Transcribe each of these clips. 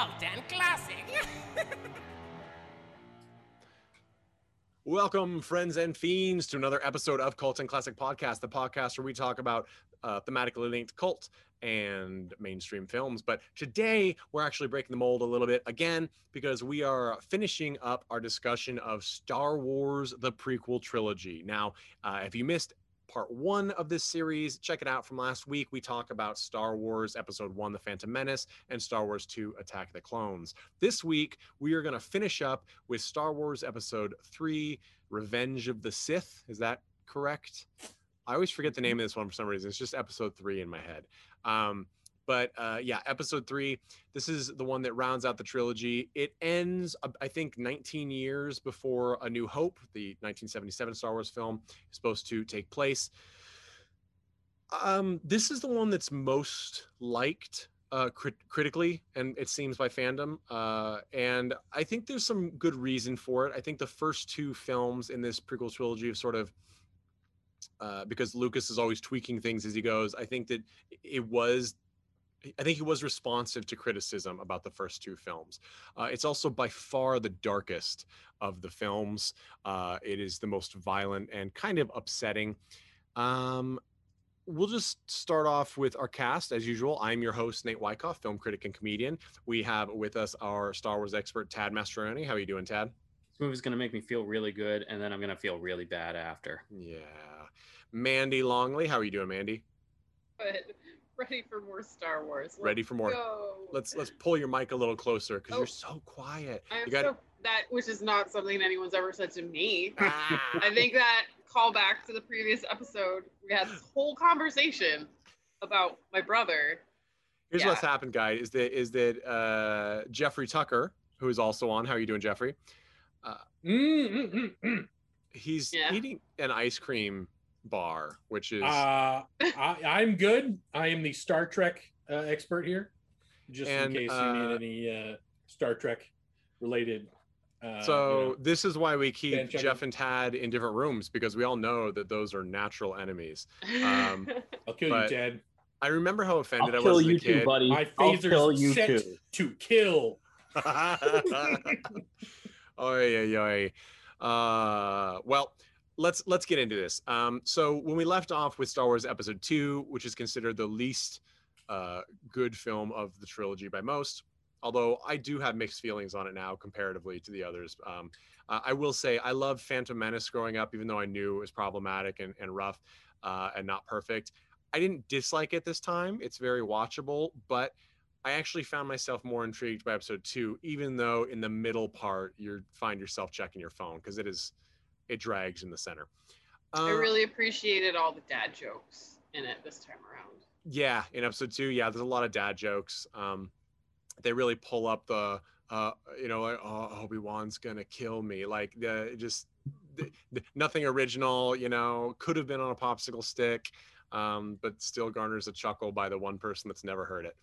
Cult and Classic. Welcome, friends and fiends, to another episode of Cult and Classic Podcast, the podcast where we talk about uh, thematically linked cult and mainstream films. But today we're actually breaking the mold a little bit again because we are finishing up our discussion of Star Wars the prequel trilogy. Now, uh, if you missed part one of this series. Check it out from last week. We talk about Star Wars Episode One, The Phantom Menace, and Star Wars Two, Attack of the Clones. This week, we are going to finish up with Star Wars Episode Three, Revenge of the Sith. Is that correct? I always forget the name of this one for some reason. It's just Episode Three in my head. Um, but uh, yeah, episode three. This is the one that rounds out the trilogy. It ends, uh, I think, 19 years before A New Hope, the 1977 Star Wars film, is supposed to take place. Um, this is the one that's most liked uh, crit- critically, and it seems by fandom. Uh, and I think there's some good reason for it. I think the first two films in this prequel trilogy have sort of uh, because Lucas is always tweaking things as he goes. I think that it was I think he was responsive to criticism about the first two films. Uh, it's also by far the darkest of the films. Uh, it is the most violent and kind of upsetting. Um, we'll just start off with our cast as usual. I'm your host, Nate Wyckoff, film critic and comedian. We have with us our Star Wars expert, Tad Mastroni. How are you doing, Tad? This movie's going to make me feel really good, and then I'm going to feel really bad after. Yeah. Mandy Longley. How are you doing, Mandy? Good ready for more Star Wars. Let's ready for more. Go. Let's let's pull your mic a little closer because Oh. you're so quiet. I'm You got so that which is not something anyone's ever said to me. Ah. I think that call back to the previous episode. We had this whole conversation about my brother. Here's Yeah. what's happened, guys. Is that is that uh, Jeffrey Tucker, who is also on. How are you doing, Jeffrey? Mm, mm, mm, mm. He's Yeah. eating an ice cream bar, which is Uh, I, I'm good. I am the Star Trek uh, expert here, just And, in case uh, you need any uh, Star Trek related. Uh, so you know. this is why we keep Jeff and Tad in different rooms because we all know that those are natural enemies. Um, I'll kill you, Ted. I remember how offended I'll I kill was as a you kid. too, buddy. My I'll phaser's set too. to kill. Oy, oy, oy. Uh, well, let's let's get into this. Um, so when we left off with Star Wars Episode Two, which is considered the least uh, good film of the trilogy by most, although I do have mixed feelings on it now comparatively to the others. Um, I will say I loved Phantom Menace growing up, even though I knew it was problematic and, and rough uh, and not perfect. I didn't dislike it this time. It's very watchable, but I actually found myself more intrigued by episode two, even though in the middle part you find yourself checking your phone because it is it drags in the center. I Uh, really appreciated all the dad jokes in it this time around. yeah, in episode two, yeah, there's a lot of dad jokes. Um, they really pull up the uh, you know, like, oh, Obi Wan's gonna kill me, like the just the, the, nothing original. You know, could have been on a popsicle stick, um, but still garners a chuckle by the one person that's never heard it.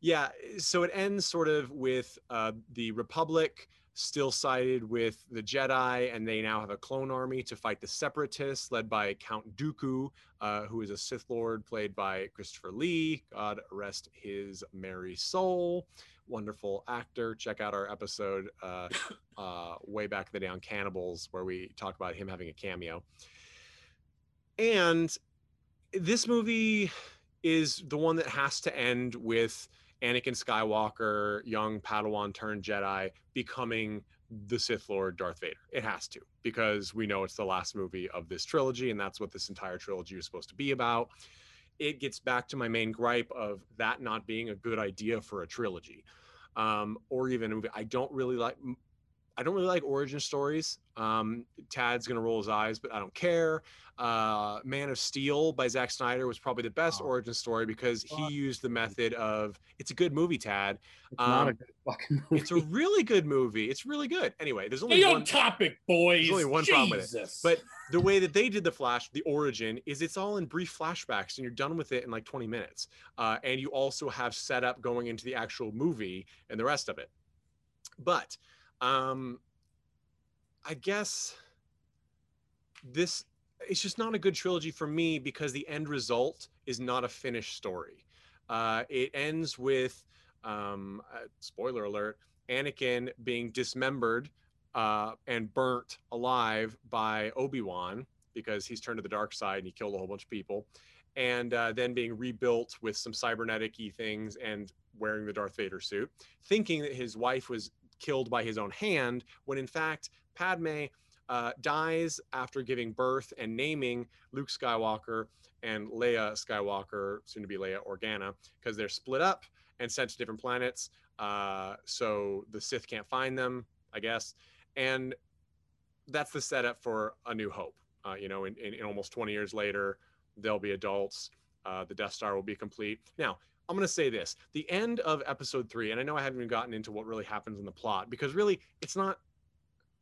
Yeah, so it ends sort of with uh, the Republic still sided with the Jedi, and they now have a clone army to fight the Separatists, led by Count Dooku, uh, who is a Sith Lord played by Christopher Lee. God rest his merry soul. Wonderful actor. Check out our episode uh, uh, way back in the day on Cannibals, where we talk about him having a cameo. And this movie is the one that has to end with Anakin Skywalker, young Padawan turned Jedi, becoming the Sith Lord Darth Vader. It has to, because we know it's the last movie of this trilogy, and that's what this entire trilogy is supposed to be about. It gets back to my main gripe of that not being a good idea for a trilogy, um, or even a movie. I don't really like. I don't really like origin stories. Um, Tad's gonna roll his eyes, but I don't care. Uh, Man of Steel by Zack Snyder was probably the best Oh. origin story because he used the method of it's a good movie, Tad. It's not a Um, good fucking movie. It's a really good movie. It's really good. Anyway, there's only Stay on one. topic, boys. There's only one problem with it. But the way that they did the flash, the origin, is it's all in brief flashbacks, and you're done with it in like 20 minutes. Uh, and you also have setup going into the actual movie and the rest of it. But um, I guess this it's just not a good trilogy for me because the end result is not a finished story. Uh, it ends with um, uh, spoiler alert: Anakin being dismembered uh, and burnt alive by Obi Wan because he's turned to the dark side and he killed a whole bunch of people, and uh, then being rebuilt with some cybernetic-y things and wearing the Darth Vader suit, thinking that his wife was killed by his own hand, when in fact Padme uh, dies after giving birth and naming Luke Skywalker and Leia Skywalker, soon to be Leia Organa, because they're split up and sent to different planets. Uh, so the Sith can't find them, I guess. And that's the setup for A New Hope. Uh, you know, in, in, in almost 20 years later, they'll be adults. Uh, the Death Star will be complete. Now, I'm going to say this the end of episode three, and I know I haven't even gotten into what really happens in the plot because really it's not,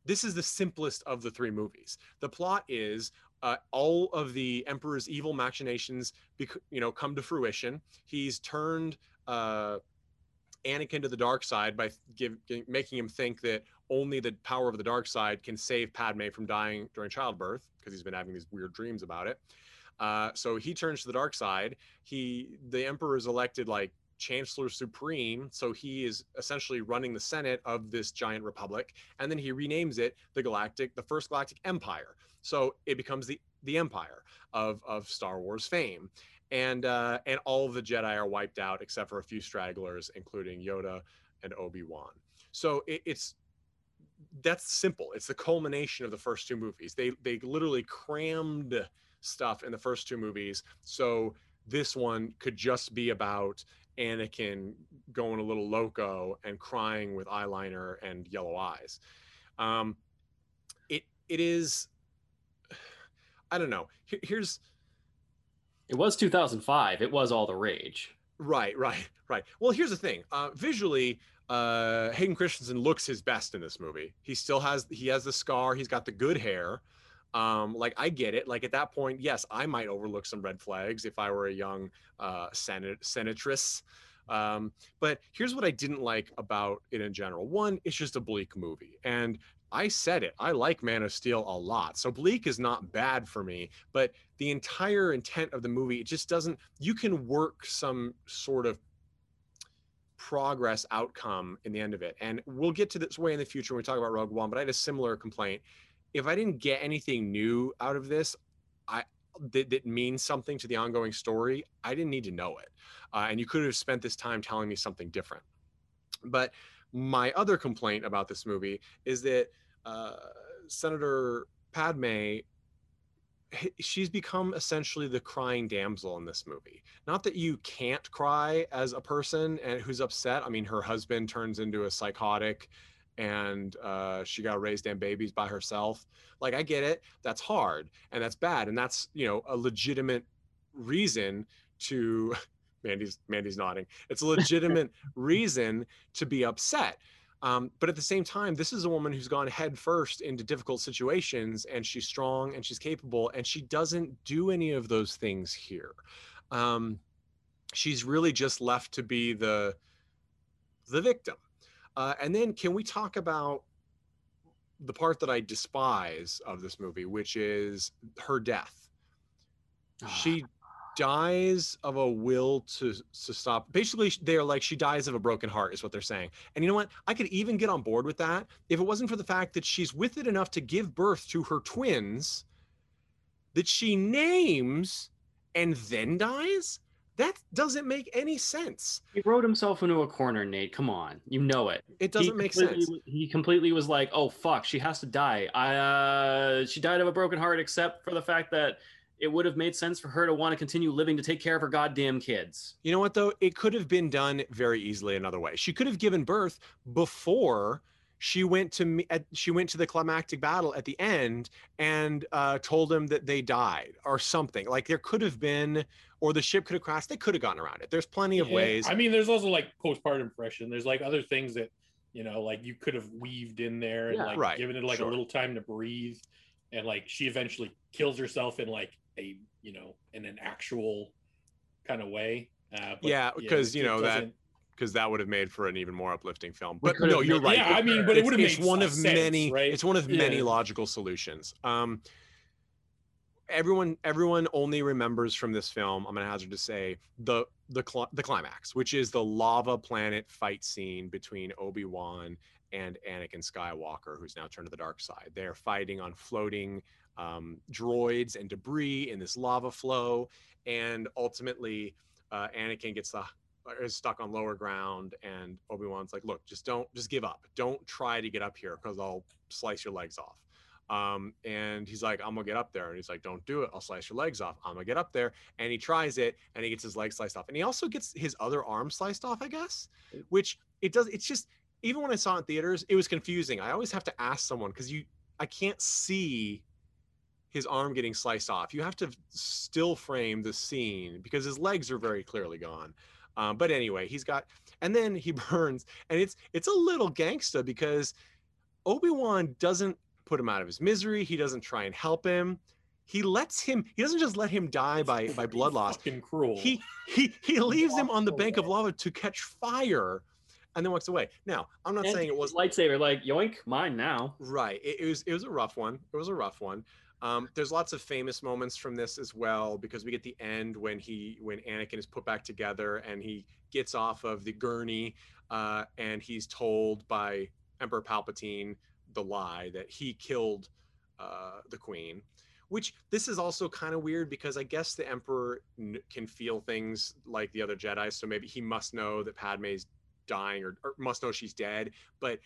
this is the simplest of the three movies. The plot is uh, all of the Emperor's evil machinations, bec- you know, come to fruition. He's turned uh, Anakin to the dark side by give, making him think that only the power of the dark side can save Padme from dying during childbirth because he's been having these weird dreams about it. Uh, so he turns to the dark side. He, the Emperor, is elected like Chancellor Supreme, so he is essentially running the Senate of this giant republic, and then he renames it the Galactic, the First Galactic Empire. So it becomes the the Empire of of Star Wars fame, and uh, and all of the Jedi are wiped out except for a few stragglers, including Yoda and Obi Wan. So it, it's that's simple. It's the culmination of the first two movies. They they literally crammed stuff in the first two movies. So this one could just be about Anakin going a little loco and crying with eyeliner and yellow eyes. Um, it it is. I don't know. Here's It was 2005. It was all the rage. Right, right, right. Well, here's the thing. Uh, visually, uh, Hayden Christensen looks his best in this movie. He still has he has the scar. He's got the good hair. Um, like I get it. Like at that point, yes, I might overlook some red flags if I were a young uh, senat senatress. Um, but here's what I didn't like about it in general. One, it's just a bleak movie, and I said it. I like Man of Steel a lot, so bleak is not bad for me. But the entire intent of the movie, it just doesn't. You can work some sort of progress outcome in the end of it. And we'll get to this way in the future when we talk about Rogue One, but I had a similar complaint. If I didn't get anything new out of this, I that, that means something to the ongoing story, I didn't need to know it. Uh, and you could have spent this time telling me something different. But my other complaint about this movie is that uh, Senator Padme she's become essentially the crying damsel in this movie. Not that you can't cry as a person and who's upset. I mean, her husband turns into a psychotic and uh, she got raised damn babies by herself. Like, I get it. That's hard and that's bad. And that's, you know, a legitimate reason to Mandy's Mandy's nodding. It's a legitimate reason to be upset. Um, but at the same time, this is a woman who's gone head first into difficult situations, and she's strong and she's capable, and she doesn't do any of those things here. Um, she's really just left to be the the victim. Uh, and then, can we talk about the part that I despise of this movie, which is her death? She dies of a will to to stop. Basically, they're like she dies of a broken heart, is what they're saying. And you know what? I could even get on board with that if it wasn't for the fact that she's with it enough to give birth to her twins that she names and then dies? That doesn't make any sense. He wrote himself into a corner, Nate. Come on, you know it. It doesn't he make sense. He completely was like, "Oh fuck, she has to die." I, uh, she died of a broken heart, except for the fact that it would have made sense for her to want to continue living to take care of her goddamn kids. You know what though? It could have been done very easily another way. She could have given birth before she went to me. At, she went to the climactic battle at the end and uh, told him that they died or something. Like there could have been, or the ship could have crashed. They could have gotten around it. There's plenty of Yeah, ways. I mean, there's also like postpartum depression. There's like other things that you know, like you could have weaved in there and Yeah. like Right, given it like sure. a little time to breathe, and like she eventually kills herself in like a you know in an actual kind of way. Uh, but, Yeah, 'cause, it- you know, that- doesn't- because that would have made for an even more uplifting film. But no, you're right. Yeah, I mean, but it would have it's made one of sense, many. right? It's one of many logical solutions. Um, everyone, everyone only remembers from this film. I'm gonna hazard to say the the cl- the climax, which is the lava planet fight scene between Obi Wan and Anakin Skywalker, who's now turned to the dark side. They're fighting on floating um, droids and debris in this lava flow, and ultimately, uh, Anakin gets the is stuck on lower ground and obi-wan's like look just don't just give up. Don't try to get up here because i'll slice your legs off. Um, and he's like i'm gonna get up there. And he's like don't do it. I'll slice your legs off. I'm gonna get up there. And he tries it and he gets his leg sliced off. And he also gets his other arm sliced off i guess which it does it's just even when i saw it in theaters it was confusing. I always have to ask someone because you i can't see his arm getting sliced off. You have to still frame the scene because his legs are very clearly gone um, but anyway, he's got, and then he burns, and it's it's a little gangsta because Obi Wan doesn't put him out of his misery. He doesn't try and help him. He lets him. He doesn't just let him die by by blood loss. Fucking cruel. He he he leaves him on the bank of lava to catch fire, and then walks away. Now I'm not And saying it was lightsaber, like yoink, mine now. Right. It, it was it was a rough one. It was a rough one. Um, there's lots of famous moments from this as well because we get the end when he when Anakin is put back together and he gets off of the gurney uh, and he's told by Emperor Palpatine the lie that he killed uh, the Queen. Which this is also kind of weird because I guess the Emperor n- can feel things like the other Jedi, so maybe he must know that Padme's dying or, or must know she's dead. But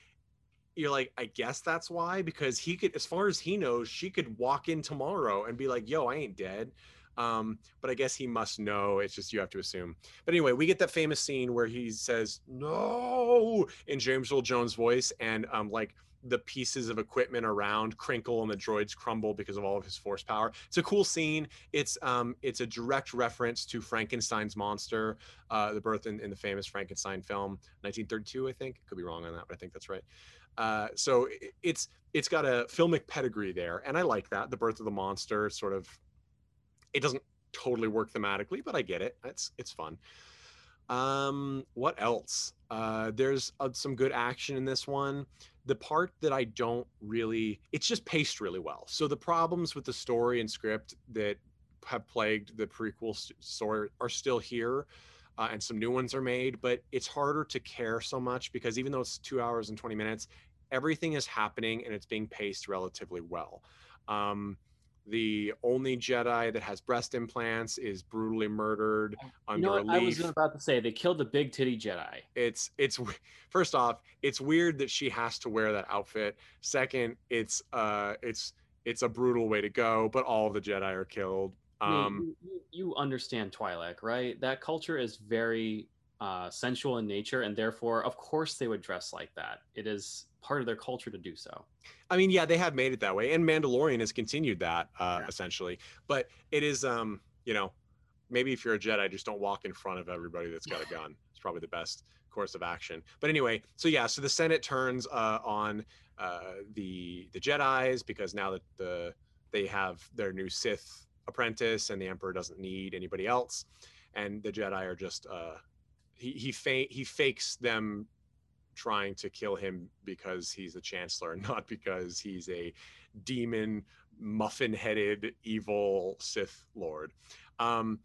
you're like, I guess that's why, because he could, as far as he knows, she could walk in tomorrow and be like, yo, I ain't dead. Um, but I guess he must know. It's just you have to assume. But anyway, we get that famous scene where he says, no, in James Earl Jones' voice, and um, like the pieces of equipment around crinkle and the droids crumble because of all of his force power. It's a cool scene. It's um it's a direct reference to Frankenstein's monster, uh, the birth in, in the famous Frankenstein film, 1932, I think. Could be wrong on that, but I think that's right. Uh, so it's it's got a filmic pedigree there, and I like that. The birth of the monster sort of it doesn't totally work thematically, but I get it. It's it's fun. Um, what else? Uh, there's uh, some good action in this one. The part that I don't really, it's just paced really well. So the problems with the story and script that have plagued the prequel story are still here, uh, and some new ones are made. But it's harder to care so much because even though it's two hours and twenty minutes, everything is happening and it's being paced relatively well. Um, the only Jedi that has breast implants is brutally murdered You under a what? I was about to say they killed the big titty Jedi. it's it's first off it's weird that she has to wear that outfit second it's uh it's it's a brutal way to go but all of the jedi are killed I mean, um you, you- you understand Twi'lek, right? That culture is very uh, sensual in nature, and therefore, of course, they would dress like that. It is part of their culture to do so. i mean yeah they have made it that way and mandalorian has continued that uh Yeah. essentially but it is um you know maybe if you're a jedi just don't walk in front of everybody that's got a gun it's probably the best course of action but anyway so yeah so the senate turns uh on uh the the jedis because now that the they have their new sith apprentice and the emperor doesn't need anybody else and the jedi are just uh he he fa- he fakes them trying to kill him because he's the chancellor not because he's a demon muffin-headed evil sith lord. Um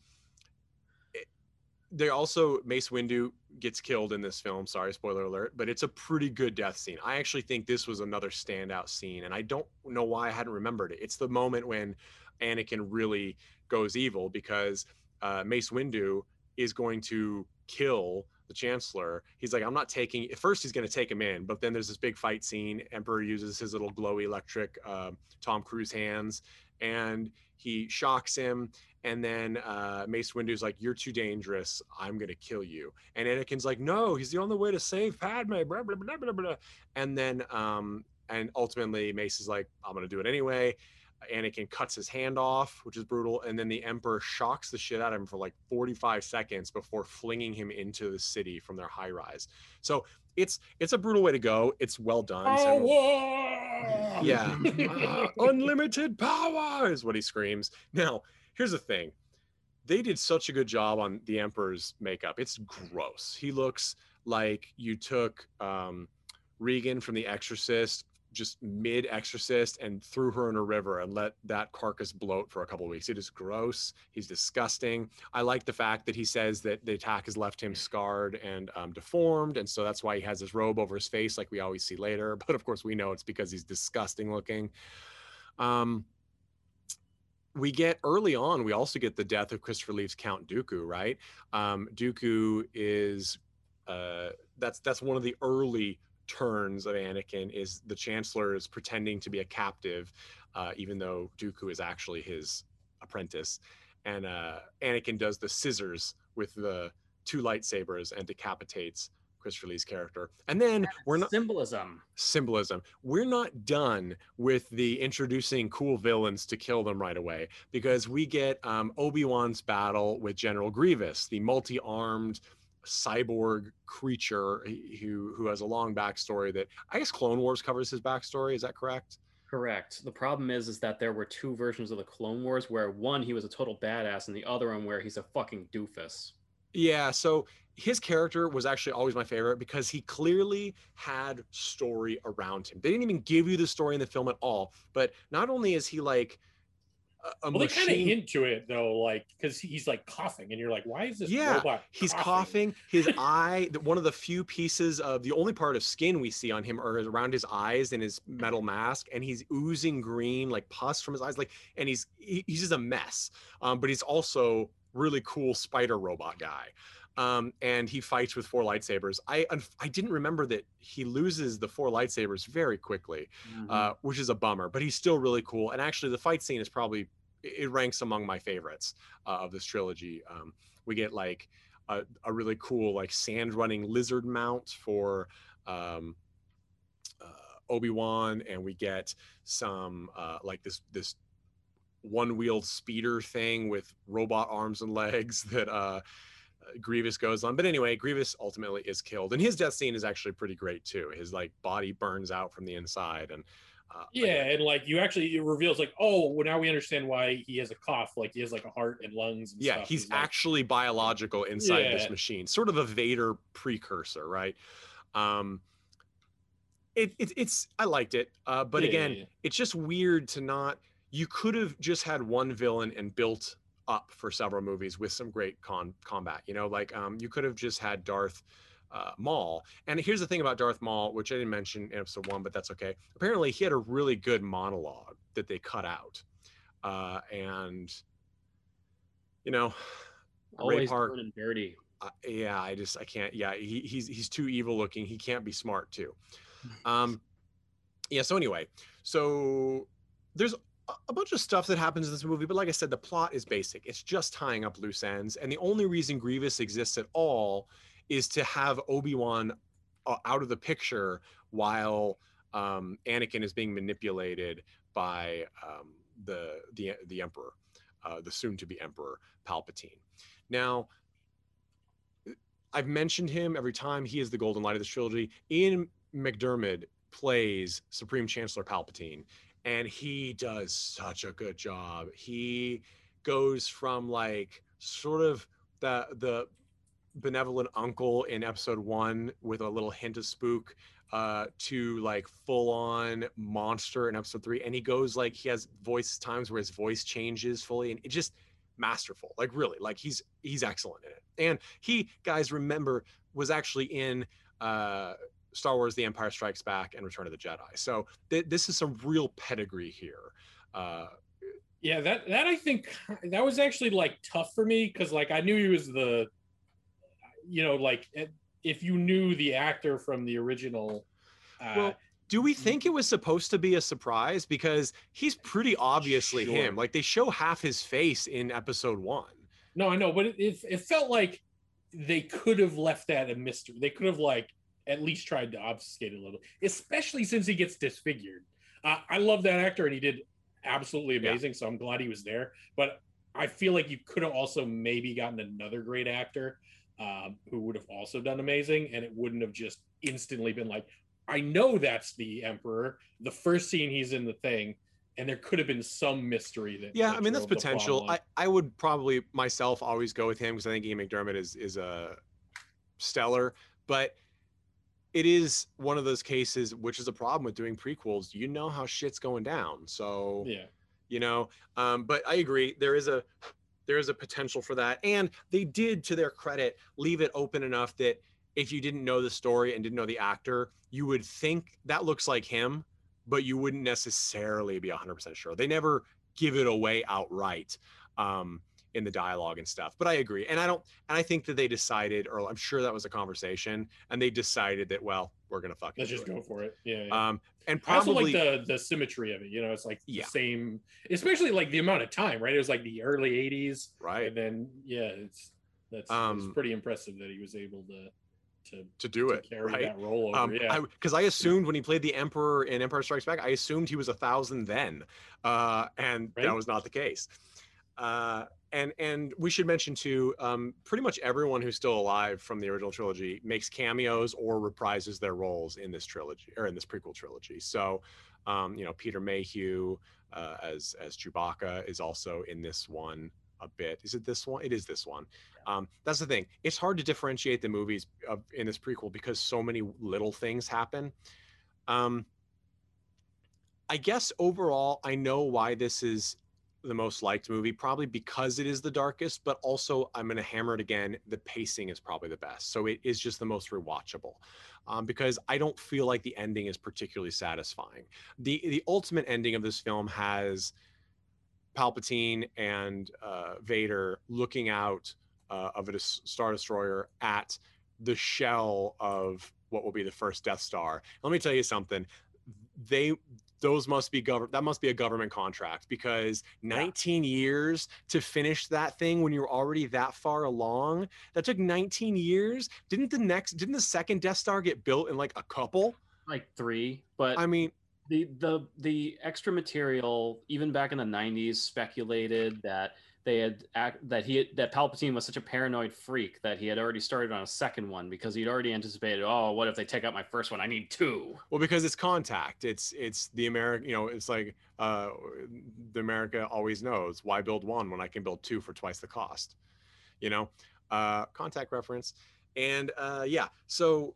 they also mace windu gets killed in this film sorry spoiler alert but it's a pretty good death scene. I actually think this was another standout scene and i don't know why i hadn't remembered it. It's the moment when Anakin really goes evil because uh, Mace Windu is going to kill the Chancellor. He's like, I'm not taking. At first, he's going to take him in, but then there's this big fight scene. Emperor uses his little glowy electric uh, Tom Cruise hands, and he shocks him. And then uh, Mace Windu's like, "You're too dangerous. I'm gonna kill you." And Anakin's like, "No, he's the only way to save Padme." Blah blah blah. And then, um, and ultimately, Mace is like, "I'm gonna do it anyway." Anakin cuts his hand off, which is brutal, and then the Emperor shocks the shit out of him for like 45 seconds before flinging him into the city from their high rise. So it's it's a brutal way to go. It's well done. So- yeah, Uh, unlimited power is what he screams. Now, here's the thing: they did such a good job on the Emperor's makeup. It's gross. He looks like you took um, Regan from The Exorcist just mid exorcist and threw her in a river and let that carcass bloat for a couple weeks. It is gross. He's disgusting. I like the fact that he says that the attack has left him scarred and um, deformed and so that's why he has his robe over his face like we always see later but of course we know it's because he's disgusting looking. Um we get early on we also get the death of christopher lee's count dooku right? Um dooku is uh that's that's one of the early turns of Anakin is the Chancellor is pretending to be a captive, uh, even though Dooku is actually his apprentice. And uh, Anakin does the scissors with the two lightsabers and decapitates Christopher Lee's character. And then we're not Symbolism. symbolism. We're not done with the introducing cool villains to kill them right away because we get um, Obi Wan's battle with General Grievous, the multi-armed cyborg creature who who has a long backstory that I guess Clone Wars covers his backstory. Is that correct? Correct. The problem is, is that there were two versions of the Clone Wars where one he was a total badass, and the other one where he's a fucking doofus. Yeah. So his character was actually always my favorite because he clearly had story around him. They didn't even give you the story in the film at all. But not only is he like a, Well, they kind of machine- hint to it though, like because he's like coughing, and you're like, "Why is this Yeah, robot?" He's coughing. His eye, one of the few pieces of the only part of skin we see on him are around his eyes and his metal mask, and he's oozing green like pus from his eyes, like, and he's he, he's just a mess. Um, but he's also really cool spider robot guy. Um, and he fights with four lightsabers. I I didn't remember that he loses the four lightsabers very quickly uh, which is a bummer. But he's still really cool. And actually, the fight scene is probably it ranks among my favorites uh, of this trilogy. Um, we get like a, a really cool like sand running lizard mount for um, uh, Obi Wan, and we get some uh, like this this one wheeled speeder thing with robot arms and legs that uh, Grievous goes on. But anyway, Grievous ultimately is killed, and his death scene is actually pretty great too. His like body burns out from the inside, and uh, Yeah, and like you actually it reveals like, oh, well now we understand why he has a cough, like he has like a heart and lungs. And yeah, stuff. he's like- actually biological inside this machine, sort of a Vader precursor, right? Um, it, it it's I liked it, uh, but Yeah, again, yeah. it's just weird to not. You could have just had one villain and built up for several movies with some great con combat. You know, like um, you could have just had Darth uh, Maul. And here's the thing about Darth Maul, which I didn't mention in episode one, but that's okay. Apparently, he had a really good monologue that they cut out, uh, and you know, Ray Always Park. and dirty. uh, yeah, I just I can't. Yeah, he, he's he's too evil looking. He can't be smart too. Um, yeah. So anyway, so there's a- bunch of stuff that happens in this movie, but like I said, the plot is basic. It's just tying up loose ends, and the only reason Grievous exists at all is to have Obi Wan uh, out of the picture while um, Anakin is being manipulated by um, the the the Emperor, uh, the soon-to-be Emperor Palpatine. Now, I've mentioned him every time. He is the golden light of this trilogy. Ian McDiarmid plays Supreme Chancellor Palpatine, and he does such a good job. He goes from like sort of the the benevolent uncle in episode one with a little hint of spook uh to like full on monster in episode three and he goes like he has voice times where his voice changes fully and it just masterful like really like he's he's excellent in it and he guys remember was actually in uh star wars the empire strikes back and return of the jedi so th- this is some real pedigree here uh Yeah, that that I think that was actually like tough for me because like I knew he was the, you know, like eh, if you knew the actor from the original. Uh, Well, Do we think it was supposed to be a surprise? Because he's pretty obviously Sure. him. Like they show half his face in episode one. no, I know, but it, it it felt like they could have left that a mystery. They could have like at least tried to obfuscate it a little, especially since he gets disfigured. Uh, I love that actor, and he did absolutely Yeah. amazing. So I'm glad he was there. But I feel like you could have also maybe gotten another great actor um, who would have also done amazing, and it wouldn't have just instantly been like, I know that's the Emperor. The first scene he's in the thing, and there could have been some mystery that. Yeah, that I mean that's drove the plot potential. I, I would probably myself always go with him because I think Ian McDiarmid is is a stellar, but it is one of those cases which is a problem with doing prequels. You know how shit's going down, so yeah. you know. Um, but I agree, there is a there is a potential for that, and they did, to their credit, leave it open enough that if you didn't know the story and didn't know the actor, you would think that looks like him, but you wouldn't necessarily be 100% sure. They never give it away outright um, in the dialogue and stuff. But I agree. And I don't, and I think that they decided, or I'm sure that was a conversation, and they decided that, well, we're going to fucking Let's just it. go for it. Yeah. yeah. Um, and I also probably, like the the symmetry of it. You know, it's like Yeah. the same, especially like the amount of time, right? It was like the early '80s, right, and then yeah, it's that's it's Um, pretty impressive that he was able to to, to do to it, carry right? that role over. Um, yeah, because I, assumed when he played the Emperor in Empire Strikes Back, I assumed he was a thousand then, uh, and that was not the case. Uh, and and we should mention too, um, pretty much everyone who's still alive from the original trilogy makes cameos or reprises their roles in this trilogy or in this prequel trilogy. So, um, you know, Peter Mayhew uh, as as Chewbacca is also in this one a bit. Is it this one? It is this one. Um, that's the thing. It's hard to differentiate the movies of, in this prequel because so many little things happen. Um, I guess overall, I know why this is the most liked movie, probably because it is the darkest, but also I'm going to hammer it again. The pacing is probably the best. So it is just the most rewatchable um, because I don't feel like the ending is particularly satisfying. The, the ultimate ending of this film has Palpatine and uh, Vader looking out uh, of a Star Destroyer at the shell of what will be the first Death Star. Let me tell you something. They those must be government that must be a government contract because 19 years to finish that thing when you're already that far along that took 19 years. Didn't the next didn't the second death star get built in like a couple? Like three, but i mean the the the extra material even back in the 90s speculated that they had act, that he that Palpatine was such a paranoid freak that he had already started on a second one because he'd already anticipated oh what if they take out my first one? I need two. Well because it's contact. It's it's the America. you know it's like uh the america always knows why build one when i can build two for twice the cost? You know? Uh contact reference. And uh yeah so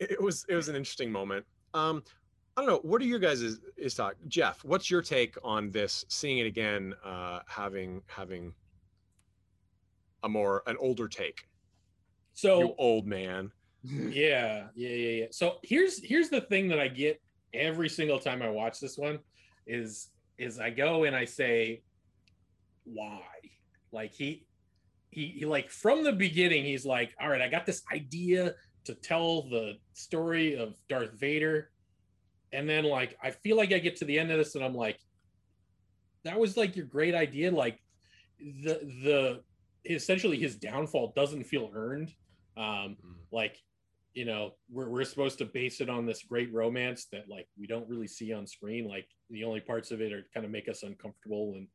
it, was it was an interesting moment. Um I don't know. What are your guys' is, is talk? Jeff, what's your take on this? Seeing it again, uh, having having a more an older take. so you old man. yeah yeah yeah yeah so here's here's the thing that i get every single time i watch this one is is i go and i say why like he he, he like from the beginning he's like all right i got this idea to tell the story of darth vader and then like i feel like i get to the end of this and i'm like that was like your great idea. Like the the essentially his downfall doesn't feel earned. Um like you know we're, we're supposed to base it on this great romance that like we don't really see on screen. Like the only parts of it are kind of make us uncomfortable and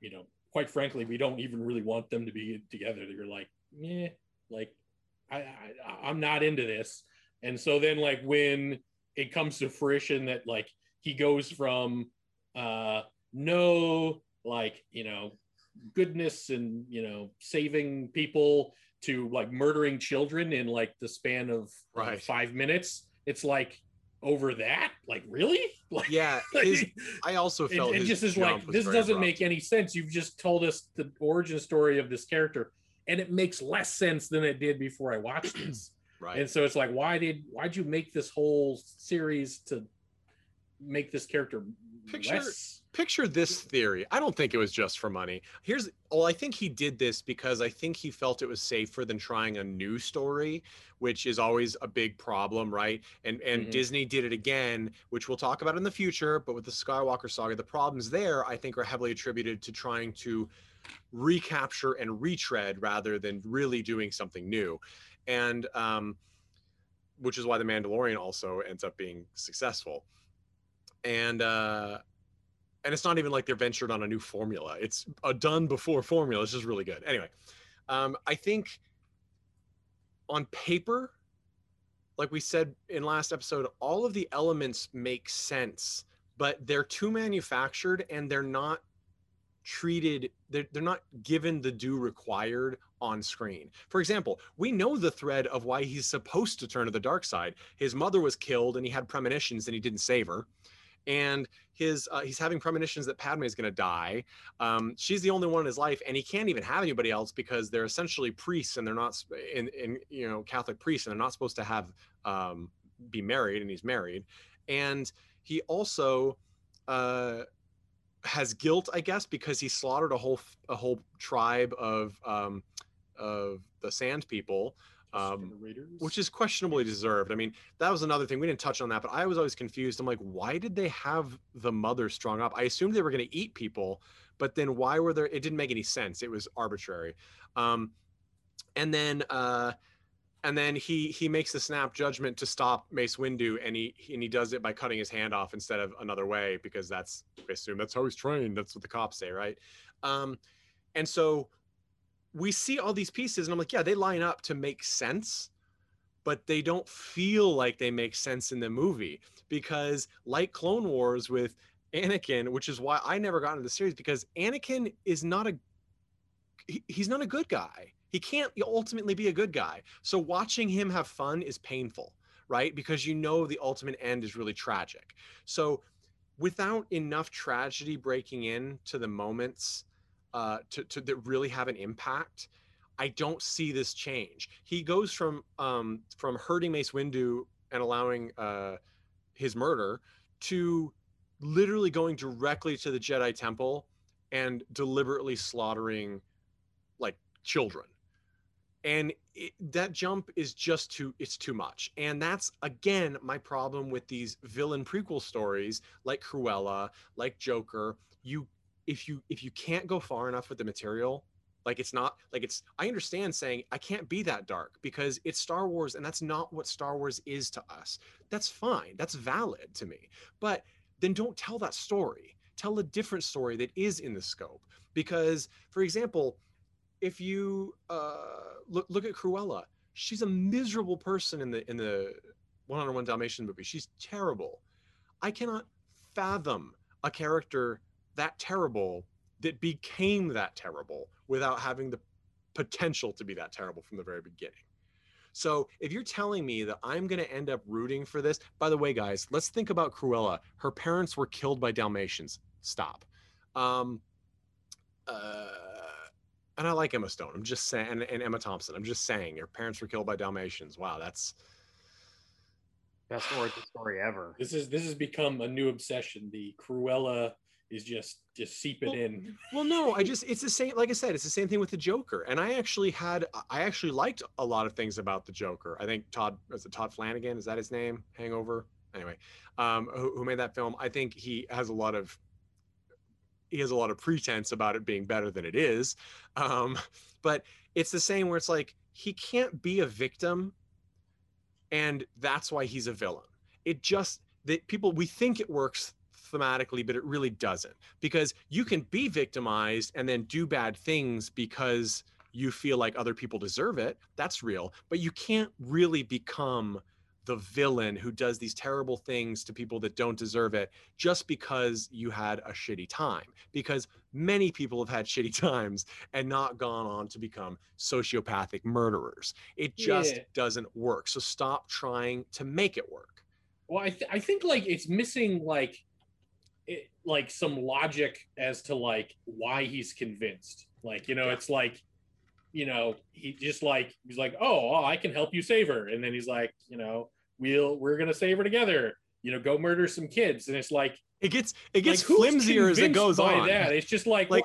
you know quite frankly we don't even really want them to be together. You're like yeah like I, I i'm not into this. And so then like when it comes to fruition that like he goes from uh no like you know goodness and you know saving people to like murdering children in like the span of Right. five minutes it's like over that like really like Yeah, his, I also felt it his just is like this doesn't abrupt. make any sense you've just told us the origin story of this character and it makes less sense than it did before i watched this right. and so it's like why did why'd you make this whole series to make this character Picture less. picture this theory. I don't think it was just for money. Here's well, I think he did this because I think he felt it was safer than trying a new story, which is always a big problem, right? And and Mhm. Disney did it again, which we'll talk about in the future, but with the Skywalker saga, the problems there I think are heavily attributed to trying to recapture and retread rather than really doing something new. And um which is why the Mandalorian also ends up being successful. And uh and it's not even like they're ventured on a new formula. It's a done before formula. It's just really good. Anyway, um, I think on paper, like we said in last episode, all of the elements make sense, but they're too manufactured and they're not treated they're, they're not given the due required on screen. For example we know the thread of why he's supposed to turn to the dark side. His mother was killed and he had premonitions and he didn't save her. And his uh, he's having premonitions that Padme is going to die. Um, she's the only one in his life, and he can't even have anybody else because they're essentially priests and they're not in in you know Catholic priests and they're not supposed to have um, be married, and he's married, and he also uh, has guilt, I guess, because he slaughtered a whole a whole tribe of um, of the Sand People. Um, which is questionably deserved. I mean, that was another thing we didn't touch on that, but I was always confused. I'm like, why did they have the mother strung up? I assumed they were going to eat people, but then why were there? It didn't make any sense. It was arbitrary. Um, and then, uh, and then he he makes the snap judgment to stop Mace Windu, and he and he does it by cutting his hand off instead of another way because that's I assume that's how he's trained. That's what the cops say, right? Um, and so we see all these pieces and i'm like yeah they line up to make sense but they don't feel like they make sense in the movie because like clone wars with anakin which is why i never got into the series because anakin is not a he- he's not a good guy. He can't ultimately be a good guy. So watching him have fun is painful right? Because you know the ultimate end is really tragic. So without enough tragedy breaking in to the moments uh, to, to that really have an impact, I don't see this change. He goes from um, from hurting Mace Windu and allowing uh, his murder to literally going directly to the Jedi Temple and deliberately slaughtering like children. And it, that jump is just too it's too much. And that's again my problem with these villain prequel stories like Cruella, like Joker. You if you if you can't go far enough with the material like it's not like it's i understand saying i can't be that dark because it's star wars and that's not what star wars is to us. That's fine. That's valid to me. But then don't tell that story. Tell a different story that is in the scope. Because for example if you uh look look at cruella. She's a miserable person in the in the 101 dalmatian movie. She's terrible. I cannot fathom a character that terrible that became that terrible without having the potential to be that terrible from the very beginning. So if you're telling me that I'm going to end up rooting for this, by the way, guys, let's think about Cruella. Her parents were killed by Dalmatians. Stop. Um, uh, and I like Emma Stone. I'm just saying, and, and Emma Thompson. I'm just saying, her parents were killed by Dalmatians. Wow, that's Best origin story ever. This is this has become a new obsession. The Cruella is just just seeping Well, in. Well, no, I just it's the same. Like I said, it's the same thing with the Joker. And I actually had I actually liked a lot of things about the Joker. I think Todd was it Todd Flanagan? Is that his name? Hangover. Anyway, um, who, who made that film? I think he has a lot of he has a lot of pretense about it being better than it is. Um, but it's the same where it's like he can't be a victim, and that's why he's a villain. It just that people we think it works thematically, but it really doesn't because you can be victimized and then do bad things because you feel like other people deserve it. That's real, but you can't really become the villain who does these terrible things to people that don't deserve it just because you had a shitty time. Because many people have had shitty times and not gone on to become sociopathic murderers. It just Yeah. doesn't work. So stop trying to make it work. Well, I, th- I think like it's missing like like some logic as to like why he's convinced. Like you know, it's like you know he just like he's like oh, oh I can help you save her, and then he's like you know we'll we're gonna save her together, you know, go murder some kids, and it's like It gets it gets like, flimsier as it goes by on. That? It's just like Like,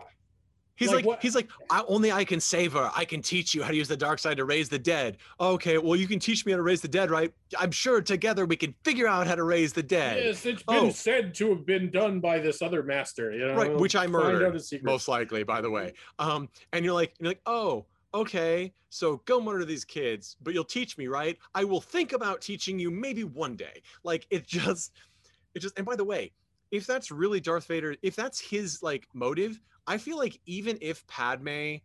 He's Like like, he's like, I, only I can save her. I can teach you how to use the dark side to raise the dead. Okay, well you can teach me how to raise the dead, right? I'm sure together we can figure out how to raise the dead. yes, it's been Oh. said to have been done by this other master. You know, Right, which I murdered, most likely, by the way. Um, and you're like, you're like, oh, okay, so go murder these kids, but you'll teach me, right? I will think about teaching you maybe one day. Like it just, it just. And by the way, if that's really Darth Vader, if that's his like motive, I feel like even if Padme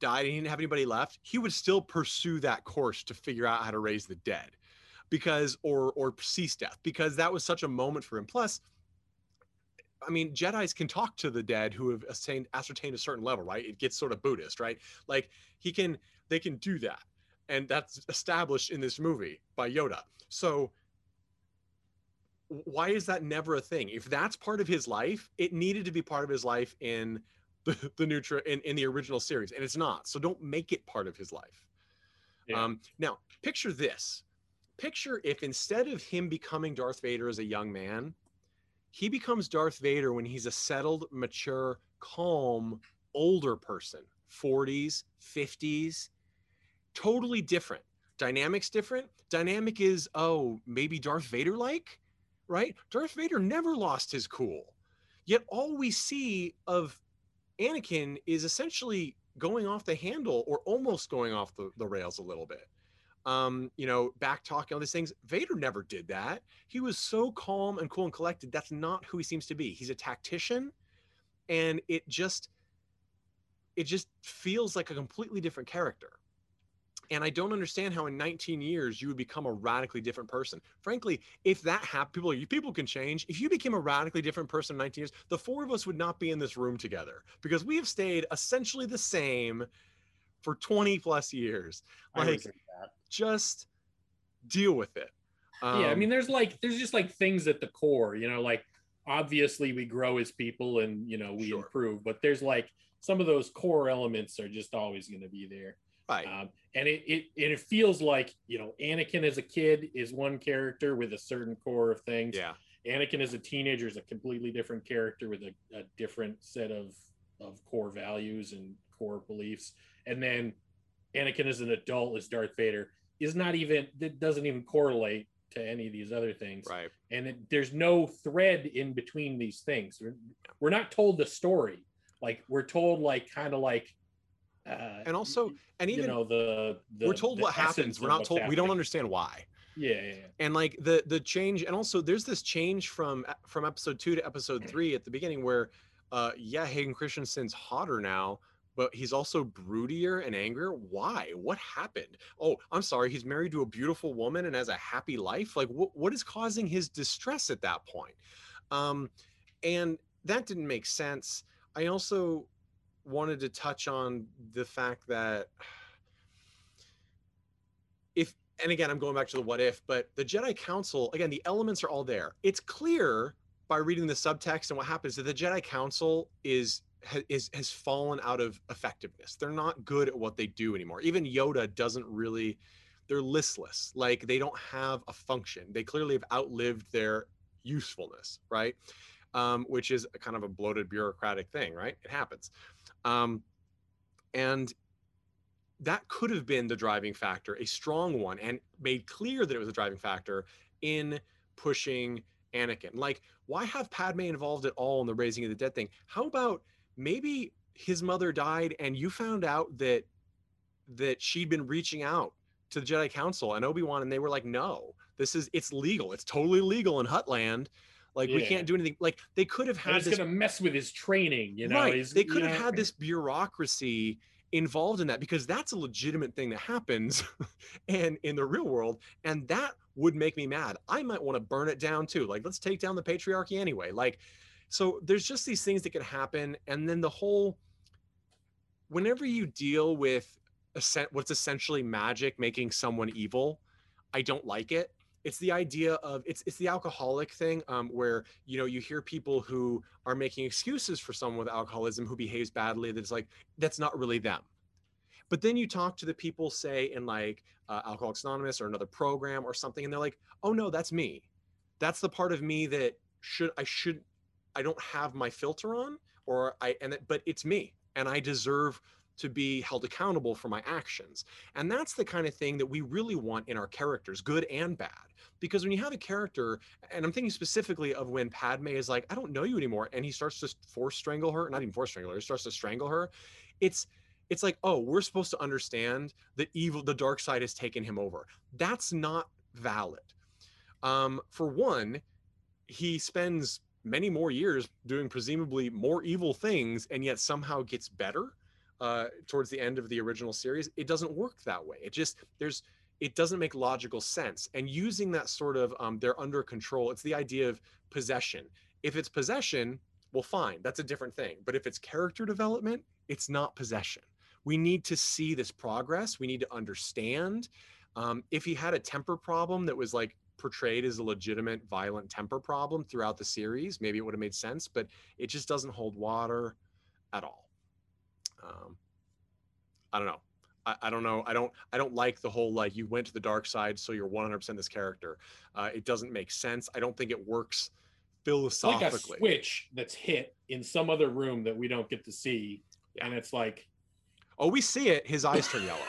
died and he didn't have anybody left, he would still pursue that course to figure out how to raise the dead, because or or cease death, because that was such a moment for him. Plus. I mean, Jedi's can talk to the dead who have attained, ascertained a certain level, right? It gets sort of Buddhist, right? Like he can, they can do that, and that's established in this movie by Yoda. So why is that never a thing? If that's part of his life, it needed to be part of his life in the the new tra- in, in the original series, and it's not. So don't make it part of his life. Yeah. Um, now, picture this. Picture if instead of him becoming Darth Vader as a young man, he becomes Darth Vader when he's a settled, mature, calm, older person, 40s, 50s, totally different. Dynamics different. Dynamic is, oh, maybe Darth Vader like, right? Darth Vader never lost his cool. Yet all we see of Anakin is essentially going off the handle or almost going off the, the rails a little bit. Um, you know, back talking all these things. Vader never did that. He was so calm and cool and collected. That's not who he seems to be. He's a tactician, and it just it just feels like a completely different character. And I don't understand how in 19 years you would become a radically different person. Frankly, if that happened, people people can change. If you became a radically different person in 19 years, the four of us would not be in this room together because we have stayed essentially the same for 20 plus years. I Like, that. just deal with it. yeah, I Um, mean, there's like there's just like things at the core, you know, like obviously we grow as people and you know we Sure. improve, but there's like some of those core elements are just always going to be there. Right. Um, and it, it and it feels like you know Anakin as a kid is one character with a certain core of things. yeah. Anakin as a teenager is a completely different character with a, a different set of of core values and core beliefs. And then Anakin as an adult as Darth Vader is not even that doesn't even correlate to any of these other things. Right. And it, there's no thread in between these things. We're, we're not told the story. Like we're told like kind of like uh And also, and you even know the, the we're told the what happens. We're not told. We don't understand why. Yeah, yeah, yeah. and like the the change and also there's this change from from episode two to episode three at the beginning where uh yeah hayden christensen's hotter now but he's also broodier and angrier why what happened oh i'm sorry he's married to a beautiful woman and has a happy life like what, what is causing his distress at that point um and that didn't make sense i also wanted to touch on the fact that if and again i'm going back to the what if but the jedi council again the elements are all there. It's clear by reading the subtext and what happens that the jedi council is ha- is has fallen out of effectiveness. They're not good at what they do anymore. Even yoda doesn't really they're listless. Like they don't have a function. They clearly have outlived their usefulness right? Um, which is a kind of a bloated bureaucratic thing right? It happens um, and that could have been the driving factor, a strong one, and made clear that it was a driving factor in pushing Anakin. Like, why have Padme involved at all in the raising of the dead thing? How about maybe his mother died and you found out that that she'd been reaching out to the Jedi Council and Obi-Wan and they were like, no, this is it's legal. It's totally legal in Hutland. Like we can't do anything. Like they could have And had it's this gonna mess with his training, you know. right. He's- They could have know, had this bureaucracy involved in that because that's a legitimate thing that happens and in the real world and that would make me mad i might want to burn it down too like let's take down the patriarchy anyway like so there's just these things that can happen and then the whole whenever you deal with what's essentially magic making someone evil i don't like it it's the idea of it's it's the alcoholic thing um, where you know you hear people who are making excuses for someone with alcoholism who behaves badly that's like that's not really them. But then you talk to the people say in like uh, alcoholics anonymous or another program or something and they're like oh no that's me. That's the part of me that should I should I don't have my filter on or I and that, but it's me and I deserve to be held accountable for my actions. And that's the kind of thing that we really want in our characters, good and bad. Because when you have a character, and I'm thinking specifically of when Padme is like, I don't know you anymore, and he starts to force strangle her, not even force strangle her, he starts to strangle her. It's it's like, oh, we're supposed to understand that evil, the dark side has taken him over. That's not valid. Um, for one, he spends many more years doing presumably more evil things and yet somehow gets better uh, towards the end of the original series. It doesn't work that way. It just, there's, it doesn't make logical sense. And using that sort of, um, they're under control, it's the idea of possession. If it's possession, well, fine, that's a different thing. But if it's character development, it's not possession. We need to see this progress. We need to understand. Um, if he had a temper problem that was like portrayed as a legitimate violent temper problem throughout the series, maybe it would have made sense, but it just doesn't hold water at all. Um, I don't know. I, I, don't know. I don't. I don't like the whole like you went to the dark side, so you're 100% this character. Uh, it doesn't make sense. I don't think it works philosophically. Like a switch that's hit in some other room that we don't get to see, yeah. and it's like, oh, we see it. His eyes turn yellow.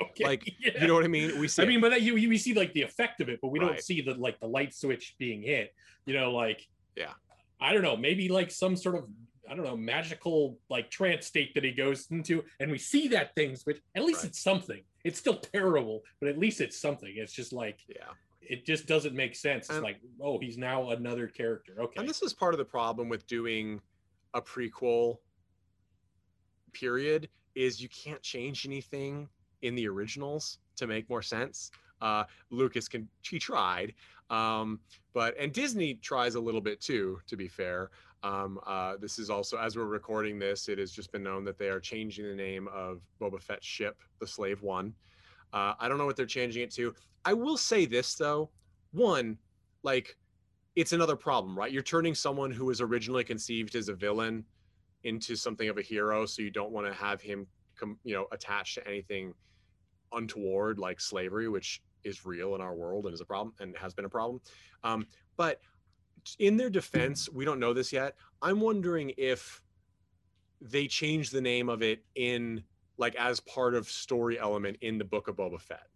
Okay. Like yeah. you know what I mean? We see. I mean, but that, you we see like the effect of it, but we right. don't see the like the light switch being hit. You know, like yeah. I don't know, maybe like some sort of I don't know magical like trance state that he goes into, and we see that things, but at least right. it's something. It's still terrible, but at least it's something. It's just like yeah. It just doesn't make sense. It's and, like, oh, he's now another character. Okay. And this is part of the problem with doing a prequel period is you can't change anything in the originals to make more sense. Uh, Lucas can he tried, um, but and Disney tries a little bit too. To be fair, um, uh, this is also as we're recording this, it has just been known that they are changing the name of Boba Fett's ship, the Slave One. Uh, I don't know what they're changing it to. I will say this though, one, like it's another problem, right? You're turning someone who was originally conceived as a villain into something of a hero, so you don't want to have him, com- you know, attached to anything untoward like slavery, which is real in our world and is a problem and has been a problem. Um, but in their defense, we don't know this yet. I'm wondering if they changed the name of it in like as part of story element in the book of Boba Fett.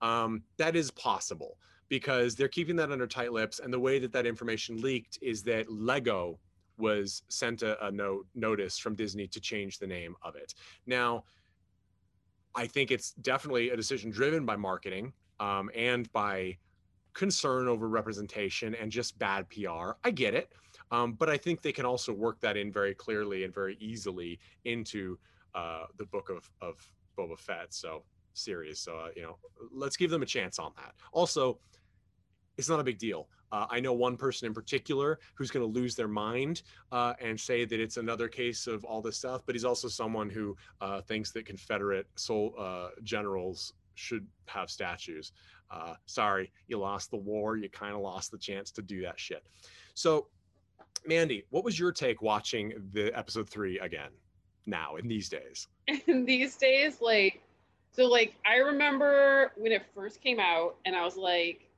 Um, that is possible because they're keeping that under tight lips. And the way that that information leaked is that Lego was sent a, a note notice from Disney to change the name of it. Now, I think it's definitely a decision driven by marketing um, and by concern over representation and just bad PR. I get it. Um, but I think they can also work that in very clearly and very easily into uh, the book of, of Boba Fett. So series. So, uh, you know, let's give them a chance on that. Also, it's not a big deal. Uh, I know one person in particular who's going to lose their mind uh, and say that it's another case of all this stuff, but he's also someone who uh, thinks that Confederate sol- uh, generals should have statues. Uh, sorry, you lost the war. You kind of lost the chance to do that shit. So, Mandy, what was your take watching the episode three again now in these days? In these days, like, so like I remember when it first came out, and I was like,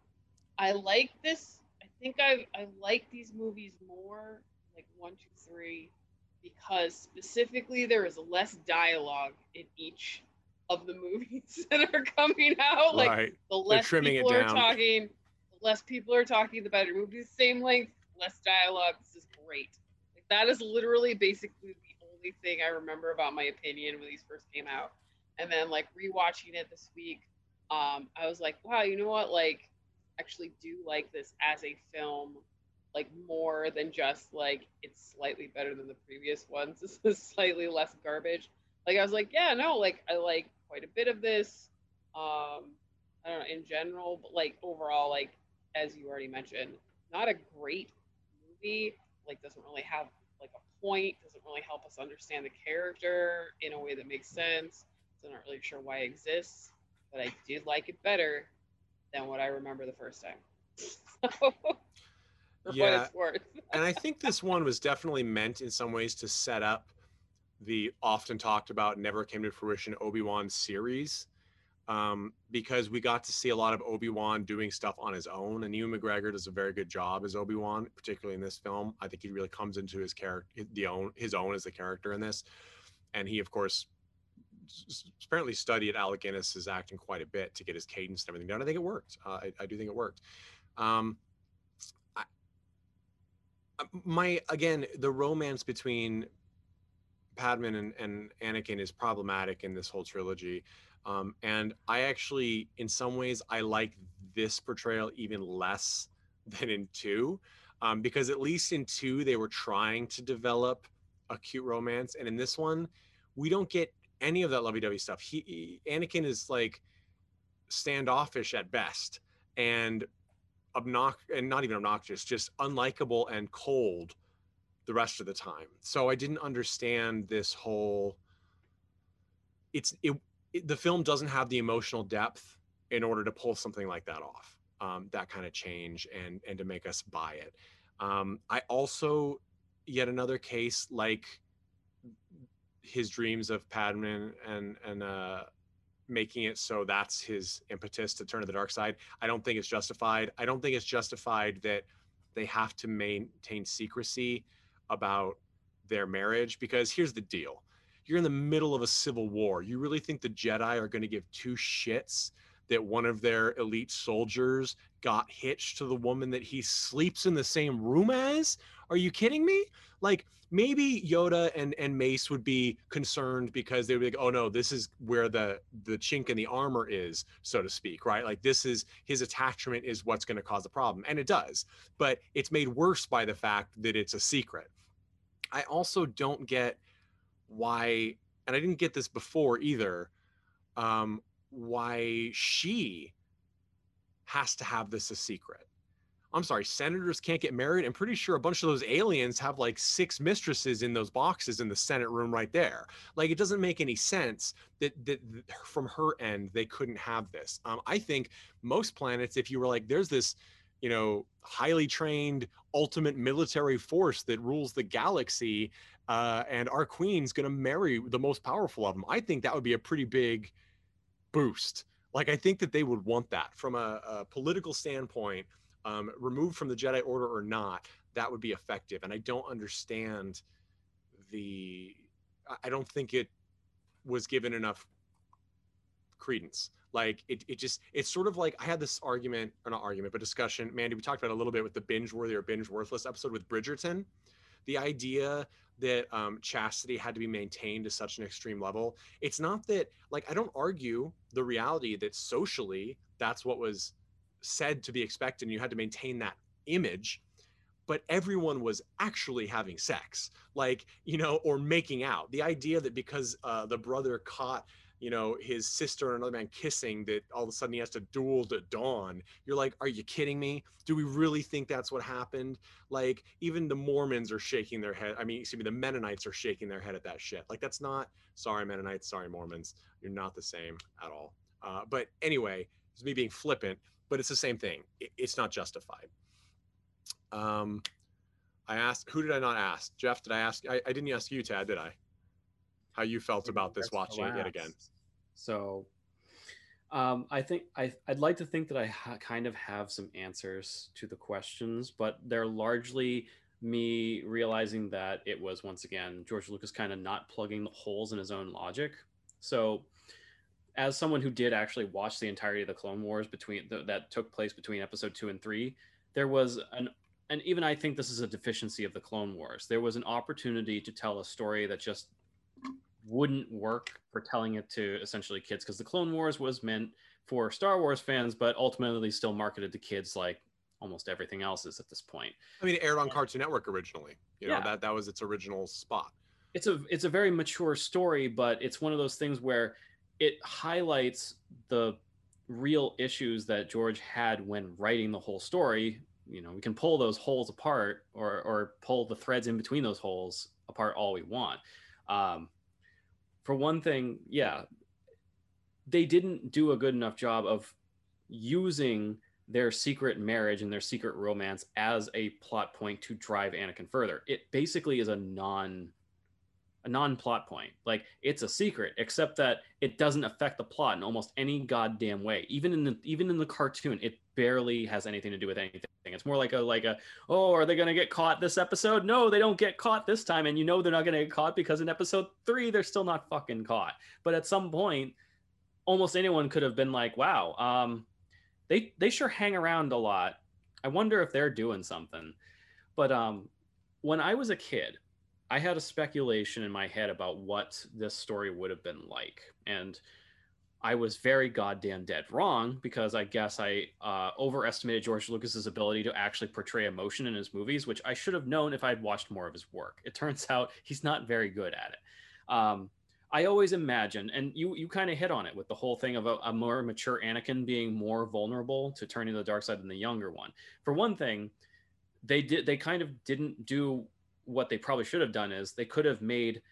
I like this I think I I like these movies more, like one, two, three, because specifically there is less dialogue in each of the movies that are coming out. Like right. the less people are talking, the less people are talking, the better. Movies same length, less dialogue. This is great. Like that is literally basically the only thing I remember about my opinion when these first came out. And then like rewatching it this week, um, I was like, wow, you know what? Like actually do like this as a film like more than just like it's slightly better than the previous ones. This is slightly less garbage. Like I was like, yeah, no, like I like quite a bit of this. Um, I don't know in general, but like overall, like as you already mentioned, not a great movie. Like doesn't really have like a point. Doesn't really help us understand the character in a way that makes sense. So I'm not really sure why it exists, but I did like it better than what I remember the first time. yeah. and I think this one was definitely meant in some ways to set up the often talked about, never came to fruition Obi Wan series. um, because we got to see a lot of Obi Wan doing stuff on his own, and Ewan McGregor does a very good job as Obi Wan, particularly in this film. I think he really comes into his character, the own his own as the character in this, and he of course apparently studied Alec Guinness's acting quite a bit to get his cadence and everything down. I think it worked. Uh, I, I, do think it worked. Um, I, uh, my again, the romance between Padman and, and Anakin is problematic in this whole trilogy. Um, and I actually, in some ways, I like this portrayal even less than in two, um, because at least in two they were trying to develop a cute romance, and in this one, we don't get any of that lovey-dovey stuff. He, he Anakin is like standoffish at best, and obnoxious, and not even obnoxious, just unlikable and cold the rest of the time. So I didn't understand this whole. It's it, it the film doesn't have the emotional depth in order to pull something like that off. Um, that kind of change and and to make us buy it. Um, I also yet another case like his dreams of Padman and and uh, making it so that's his impetus to turn to the dark side. I don't think it's justified. I don't think it's justified that they have to maintain secrecy about their marriage because here's the deal. You're in the middle of a civil war. You really think the Jedi are going to give two shits that one of their elite soldiers got hitched to the woman that he sleeps in the same room as? Are you kidding me? Like maybe Yoda and and Mace would be concerned because they would be like, oh no, this is where the the chink in the armor is, so to speak, right? Like this is his attachment is what's going to cause the problem, and it does. But it's made worse by the fact that it's a secret. I also don't get why, and I didn't get this before either. Um, why she has to have this a secret. I'm sorry, senators can't get married. I'm pretty sure a bunch of those aliens have like six mistresses in those boxes in the Senate room right there. Like it doesn't make any sense that that, from her end they couldn't have this. Um, I think most planets, if you were like, there's this, you know, highly trained ultimate military force that rules the galaxy, uh, and our queen's going to marry the most powerful of them. I think that would be a pretty big boost. Like I think that they would want that from a, a political standpoint um, removed from the Jedi Order or not, that would be effective. And I don't understand the. I don't think it was given enough credence. Like it, it just it's sort of like I had this argument or not argument, but discussion. Mandy, we talked about a little bit with the binge worthy or binge worthless episode with Bridgerton. The idea that um, chastity had to be maintained to such an extreme level. It's not that like I don't argue the reality that socially that's what was said to be expected and you had to maintain that image but everyone was actually having sex like you know or making out the idea that because uh, the brother caught you know his sister and another man kissing that all of a sudden he has to duel to dawn you're like are you kidding me do we really think that's what happened like even the mormons are shaking their head i mean excuse me the mennonites are shaking their head at that shit like that's not sorry mennonites sorry mormons you're not the same at all uh, but anyway it's me being flippant but it's the same thing. It's not justified. Um, I asked, who did I not ask? Jeff, did I ask? I, I didn't ask you, Tad, did I? How you felt about this watching it yet again? So, um, I think I, I'd like to think that I ha- kind of have some answers to the questions, but they're largely me realizing that it was once again George Lucas kind of not plugging the holes in his own logic. So, as someone who did actually watch the entirety of the Clone Wars between the, that took place between episode two and three, there was an and even I think this is a deficiency of the Clone Wars. There was an opportunity to tell a story that just wouldn't work for telling it to essentially kids because the Clone Wars was meant for Star Wars fans, but ultimately still marketed to kids like almost everything else is at this point. I mean, it aired on Cartoon Network originally. You know, yeah. that that was its original spot. It's a it's a very mature story, but it's one of those things where it highlights the real issues that George had when writing the whole story. You know, we can pull those holes apart or or pull the threads in between those holes apart all we want. Um, for one thing, yeah, they didn't do a good enough job of using their secret marriage and their secret romance as a plot point to drive Anakin further. It basically is a non a non-plot point. Like it's a secret, except that it doesn't affect the plot in almost any goddamn way. Even in the even in the cartoon, it barely has anything to do with anything. It's more like a like a oh, are they gonna get caught this episode? No, they don't get caught this time, and you know they're not gonna get caught because in episode three they're still not fucking caught. But at some point, almost anyone could have been like, wow, um, they they sure hang around a lot. I wonder if they're doing something. But um, when I was a kid, I had a speculation in my head about what this story would have been like, and I was very goddamn dead wrong because I guess I uh, overestimated George Lucas's ability to actually portray emotion in his movies, which I should have known if I'd watched more of his work. It turns out he's not very good at it. Um, I always imagine, and you you kind of hit on it with the whole thing of a, a, more mature Anakin being more vulnerable to turning to the dark side than the younger one. For one thing, they did they kind of didn't do what they probably should have done is they could have made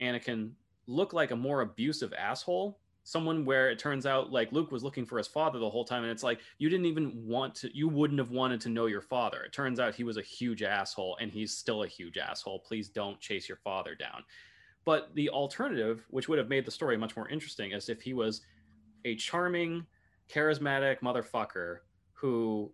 Anakin look like a more abusive asshole someone where it turns out like Luke was looking for his father the whole time and it's like you didn't even want to you wouldn't have wanted to know your father. It turns out he was a huge asshole and he's still a huge asshole. Please don't chase your father down. But the alternative, which would have made the story much more interesting, is if he was a charming, charismatic motherfucker who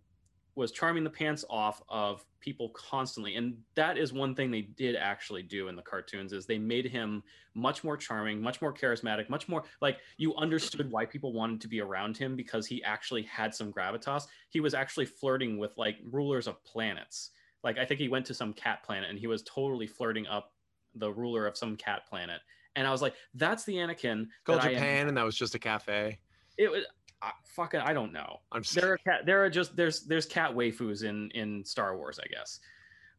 was charming the pants off of people constantly and that is one thing they did actually do in the cartoons is they made him much more charming much more charismatic much more like you understood why people wanted to be around him because he actually had some gravitas. He was actually flirting with like rulers of planets. Like i think he went to some cat planet and he was totally flirting up the ruler of some cat planet. And i was like that's the anakin called japan and that was just a cafe. It was I, fucking I don't know. I'm there are cat there are just there's there's cat waifus in in Star Wars, I guess.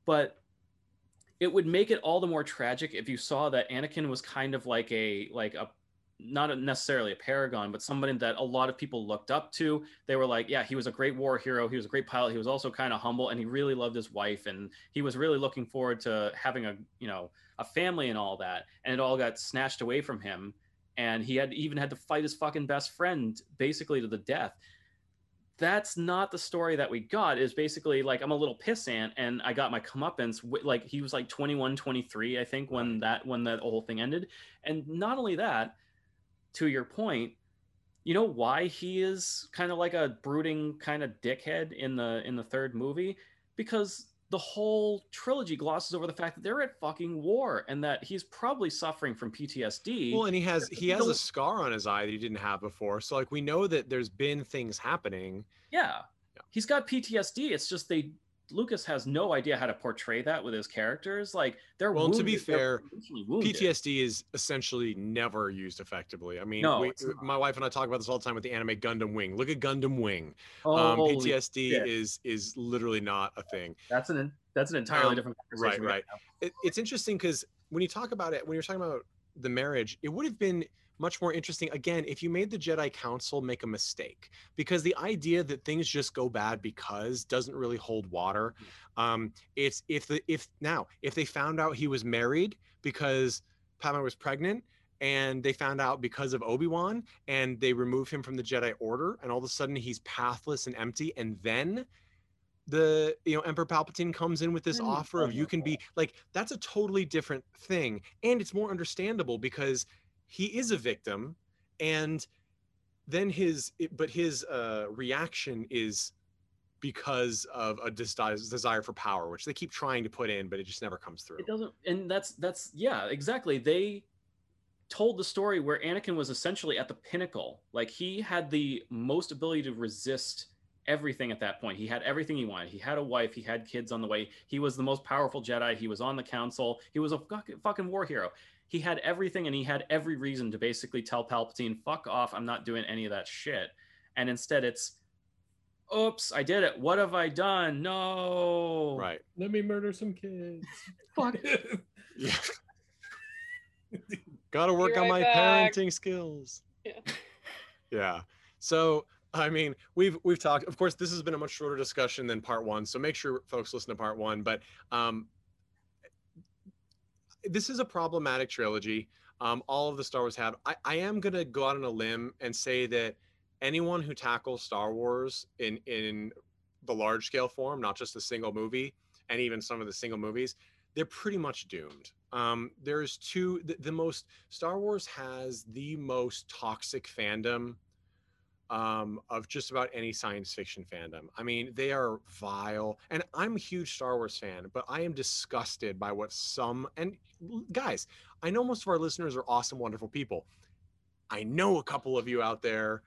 But it would make it all the more tragic if you saw that Anakin was kind of like a like a not necessarily a paragon, but somebody that a lot of people looked up to. They were like, yeah, he was a great war hero. He was a great pilot. He was also kind of humble, and he really loved his wife, and he was really looking forward to having a you know a family and all that. And it all got snatched away from him and he had even had to fight his fucking best friend basically to the death. That's not the story that we got is basically like i'm a little pissant and i got my comeuppance like he was like 21 23 i think when that when that whole thing ended. And not only that to your point you know why he is kind of like a brooding kind of dickhead in the in the third movie? Because the whole trilogy glosses over the fact that they're at fucking war and that he's probably suffering from PTSD. Well, and he has he has a scar on his eye that he didn't have before. So like we know that there's been things happening. Yeah. yeah. He's got PTSD. It's just they Lucas has no idea how to portray that with his characters. Like they're well. Wounded. To be fair, PTSD is essentially never used effectively. I mean, no, we, my wife and I talk about this all the time with the anime Gundam Wing. Look at Gundam Wing. Oh, um, PTSD shit. is is literally not a thing. That's an that's an entirely um, different right. Right. It, it's interesting because when you talk about it, when you're talking about the marriage, it would have been much more interesting again if you made the Jedi Council make a mistake because the idea that things just go bad because doesn't really hold water. Mm. Um, it's if the if now if they found out he was married because Padme was pregnant and they found out because of Obi-Wan and they remove him from the Jedi Order and all of a sudden he's pathless and empty and then the you know emperor palpatine comes in with this offer of you can be like that's a totally different thing and it's more understandable because he is a victim and then his but his uh, reaction is because of a desire for power which they keep trying to put in but it just never comes through. It doesn't and that's that's yeah exactly. They told the story where anakin was essentially at the pinnacle. Like he had the most ability to resist everything at that point. He had everything he wanted. He had a wife. He had kids on the way. He was the most powerful jedi. He was on the council. He was a fucking war hero he had everything and he had every reason to basically tell Palpatine, fuck off, I'm not doing any of that shit. And instead it's, oops, I did it. What have I done? No. Right. Let me murder some kids. fuck. yeah. Gotta work right on my back. parenting skills. Yeah. yeah. So I mean, we've we've talked. Of course, this has been a much shorter discussion than part one. So make sure folks listen to part one. But um, this is a problematic trilogy. Um, all of the Star Wars have. I, I am gonna go out on a limb and say that anyone who tackles Star Wars in in the large scale form, not just a single movie, and even some of the single movies, they're pretty much doomed. Um, there's two. The, the most Star Wars has the most toxic fandom um, of just about any science fiction fandom. I mean, they are vile, and I'm a huge Star Wars fan, but I am disgusted by what some and guys. I know most of our listeners are awesome, wonderful people. I know a couple of you out there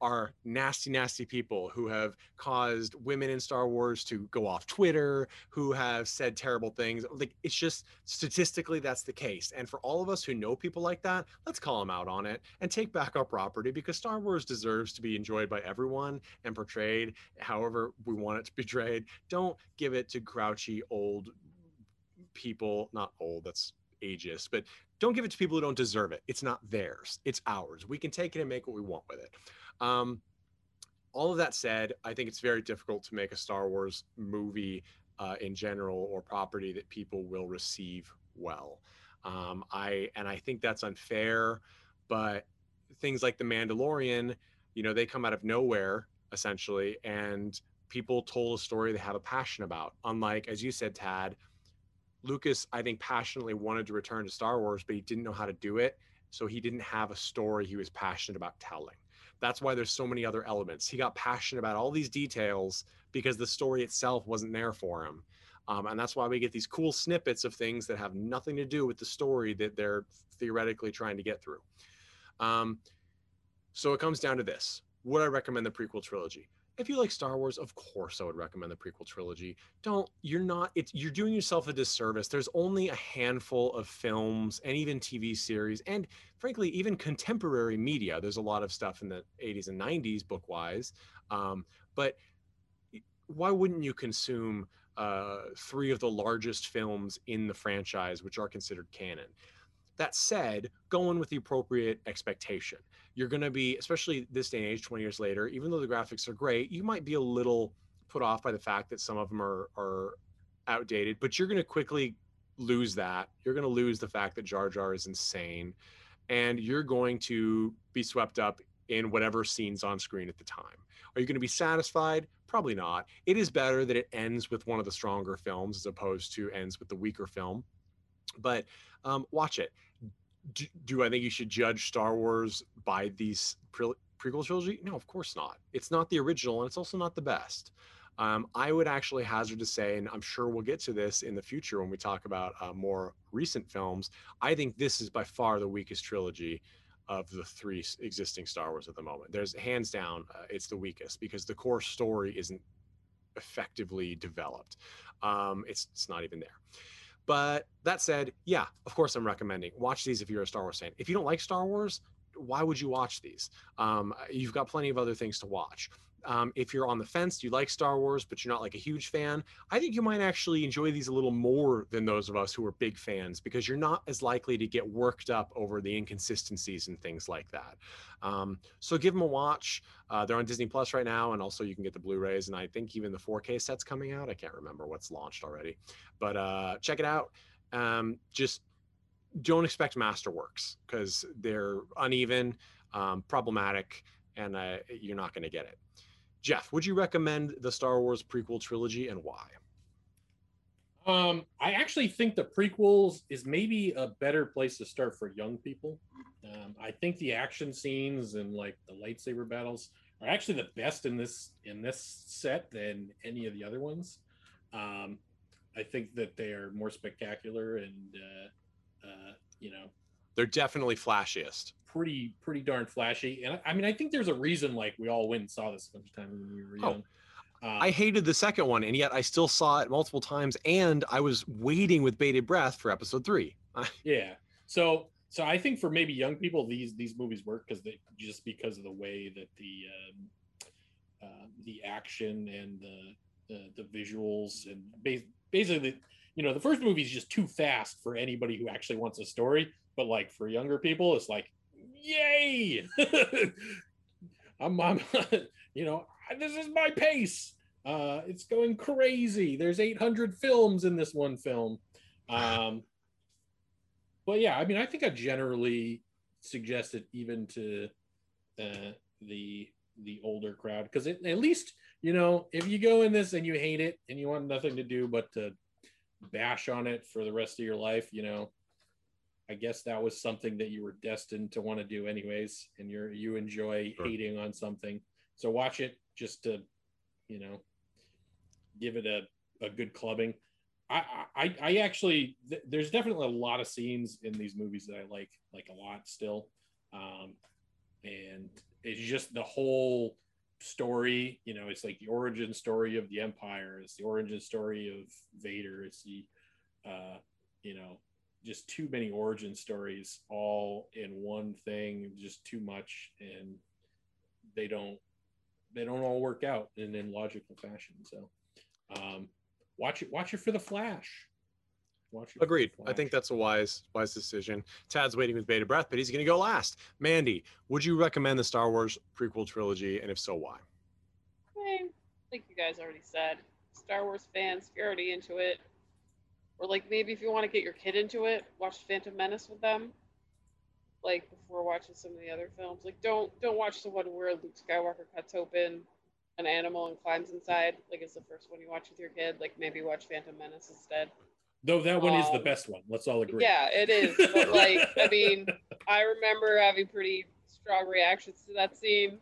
are nasty, nasty people who have caused women in Star Wars to go off Twitter, who have said terrible things. Like it's just statistically that's the case. And for all of us who know people like that, let's call them out on it and take back our property because Star Wars deserves to be enjoyed by everyone and portrayed however we want it to be portrayed. Don't give it to grouchy old people, not old, that's ageist, but don't give it to people who don't deserve it. It's not theirs. It's ours. We can take it and make what we want with it. Um, all of that said, I think it's very difficult to make a Star Wars movie uh, in general or property that people will receive well. Um, I and I think that's unfair, but things like The Mandalorian, you know, they come out of nowhere essentially, and people told a story they have a passion about. Unlike, as you said, Tad, Lucas, I think passionately wanted to return to Star Wars, but he didn't know how to do it. So he didn't have a story he was passionate about telling. That's why there's so many other elements. He got passionate about all these details because the story itself wasn't there for him. Um, and that's why we get these cool snippets of things that have nothing to do with the story that they're theoretically trying to get through. Um, so it comes down to this Would I recommend the prequel trilogy? If you like Star Wars, of course I would recommend the prequel trilogy. Don't you're not it's you're doing yourself a disservice. There's only a handful of films and even TV series and frankly even contemporary media. There's a lot of stuff in the 80s and 90s book wise, um, but why wouldn't you consume uh, three of the largest films in the franchise, which are considered canon? That said, go in with the appropriate expectation. You're going to be, especially this day and age, 20 years later, even though the graphics are great, you might be a little put off by the fact that some of them are, are outdated, but you're going to quickly lose that. You're going to lose the fact that Jar Jar is insane, and you're going to be swept up in whatever scenes on screen at the time. Are you going to be satisfied? Probably not. It is better that it ends with one of the stronger films as opposed to ends with the weaker film. But um, watch it do, do, I think you should judge Star Wars by these pre- prequel trilogy? No, of course not. It's not the original, and it's also not the best. Um, I would actually hazard to say, and I'm sure we'll get to this in the future when we talk about uh, more recent films. I think this is by far the weakest trilogy of the three existing Star Wars at the moment. There's hands down, uh, it's the weakest because the core story isn't effectively developed. Um, it's it's not even there. But that said, yeah, of course I'm recommending watch these if you're a Star Wars fan. If you don't like Star Wars, why would you watch these? Um, you've got plenty of other things to watch. Um, if you're on the fence, you like Star Wars, but you're not like a huge fan, I think you might actually enjoy these a little more than those of us who are big fans because you're not as likely to get worked up over the inconsistencies and things like that. Um, so give them a watch. Uh, they're on Disney Plus right now, and also you can get the Blu-rays, and I think even the 4K set's coming out. I can't remember what's launched already, but uh, check it out. Um, just don't expect masterworks because they're uneven, um, problematic, and uh, you're not going to get it. Jeff, would you recommend the Star Wars prequel trilogy and why? Um, I actually think the prequels is maybe a better place to start for young people. Um, I think the action scenes and like the lightsaber battles are actually the best in this in this set than any of the other ones. Um, I think that they are more spectacular and uh, uh, you know they're definitely flashiest pretty pretty darn flashy. And I, mean, I think there's a reason like we all went and saw this a bunch of times when we were oh, young. Um, I hated the second one, and yet I still saw it multiple times, and I was waiting with bated breath for episode three. yeah. So so I think for maybe young people, these these movies work because they just because of the way that the um, uh, the action and the the, the visuals and basically you know the first movie is just too fast for anybody who actually wants a story but like for younger people it's like yay! I'm, I'm you know this is my pace. Uh it's going crazy. There's 800 films in this one film. Um but yeah i mean i think i generally suggest it even to uh the the older crowd because at least you know if you go in this and you hate it and you want nothing to do but to bash on it for the rest of your life you know I guess that was something that you were destined to want to do anyways, and you're you enjoy Sure. hating on something. So watch it just to, you know, give it a, a good clubbing. I, I I actually th- there's definitely a lot of scenes in these movies that I like like a lot still, um, and it's just the whole story. You know, it's like the origin story of the Empire. It's the origin story of Vader. It's the, uh, you know, just too many origin stories all in one thing. Just too much, and they don't they don't all work out in in logical fashion. So. Um, watch it watch it for the flash watch it for The Agreed. I think that's a wise wise decision. Tad's waiting with bated breath, but he's going to go last. Mandy, would you recommend the Star Wars prequel trilogy, and if so, why? I think you guys already said. Star Wars fans, if you're already into it, or like maybe if you want to get your kid into it, watch Phantom Menace with them. Like before watching some of the other films. Like don't don't watch the one where Luke Skywalker cuts open an animal and climbs inside. Like it's the first one you watch with your kid. Like maybe watch Phantom Menace instead. though that one is the um, best one let's all agree Yeah, it is. But like I mean, I remember having pretty strong reactions to that scene.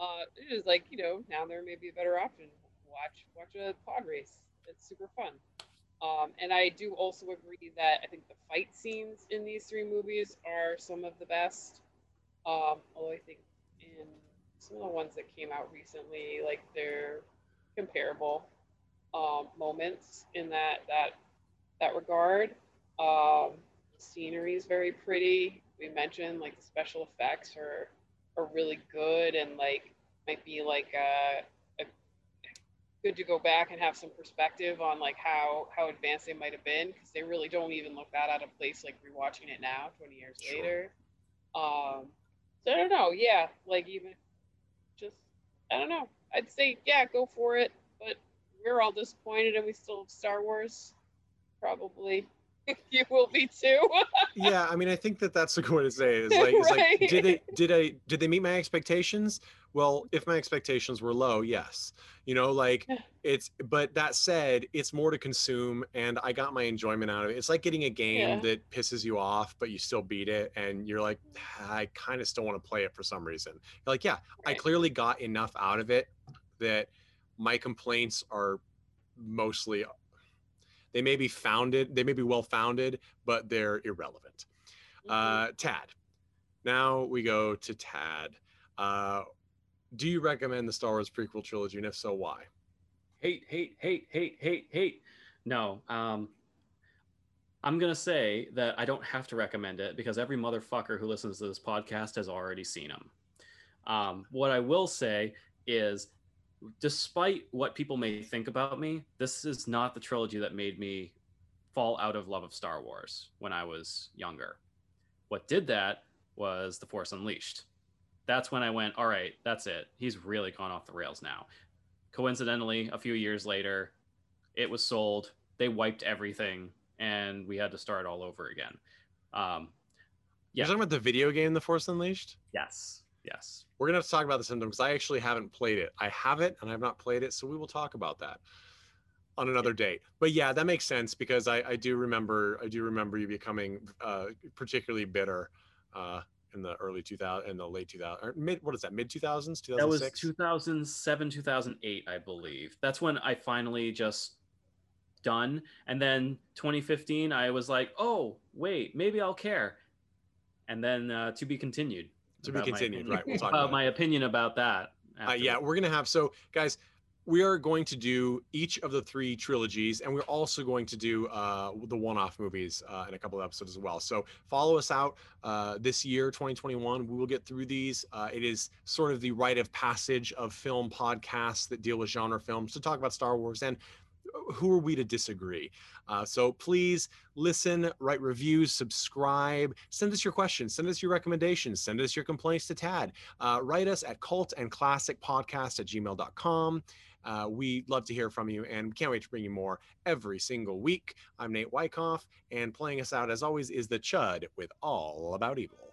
Uh, it is like you know now there may be a better option. Watch watch a pod race. It's super fun. Um, and I do also agree that I think the fight scenes in these three movies are some of the best. Um, although I think in some of the ones that came out recently, like they're comparable um, moments in that that that regard. Um, scenery is very pretty. We mentioned like the special effects are are really good and like might be like a, good to go back and have some perspective on like how how advanced they might have been because they really don't even look that out of place like rewatching it now 20 years Sure. later. Um, so I don't know. Yeah, like even just I don't know. I'd say yeah, go for it. But we're all disappointed and we still have Star Wars. Probably you will be too. yeah, I mean, I think that that's the way to say it. Is like, it's like, did they did I did they meet my expectations? Well, if my expectations were low, yes. You know, like it's. But that said, it's more to consume, and I got my enjoyment out of it. It's like getting a game Yeah. that pisses you off, but you still beat it, and you're like, I kind of still want to play it for some reason. You're like, yeah, I clearly got enough out of it that my complaints are mostly they may be founded they may be well founded but they're irrelevant uh tad now we go to tad uh do you recommend the star wars prequel trilogy and if so why hate, hate, hate, hate, hate, hate. No, um, I'm gonna say that I don't have to recommend it because every motherfucker who listens to this podcast has already seen them. Um, what I will say is, despite what people may think about me, this is not the trilogy that made me fall out of love of Star Wars when I was younger. What did that was The Force Unleashed. That's when I went, all right, that's it. He's really gone off the rails now. Coincidentally a few years later it was sold. They wiped everything and we had to start all over again. Um you're talking about the video game the force unleashed? Yes. Yes. We're gonna have to talk about the symptom because i actually haven't played it. I have it and i've not played it so we will talk about that on another date. But yeah that makes sense because i, I do remember i do remember you becoming uh, particularly bitter uh, in the early 2000 in the late 2000 or mid what is that mid 2000s 2006 that was 2007 2008 i believe. That's when i finally just done. And then 2015 i was like oh wait maybe i'll care. And then uh, to be continued To be about my continued, right, we'll talk about about my opinion about that Uh, yeah, we're gonna have so guys. We are going to do each of the three trilogies, and we're also going to do uh, the one-off movies uh, in a couple of episodes as well. So follow us out uh, this year, 2021. We will get through these. Uh, it is sort of the rite of passage of film podcasts that deal with genre films to talk about Star Wars. And who are we to disagree? Uh, so please listen, write reviews, subscribe, send us your questions, send us your recommendations, send us your complaints to Tad uh, write us at cult and classic podcast at gmail.com. Uh, we love to hear from you and can't wait to bring you more every single week. I'm Nate Wyckoff, and playing us out as always is the Chud with All About Evil.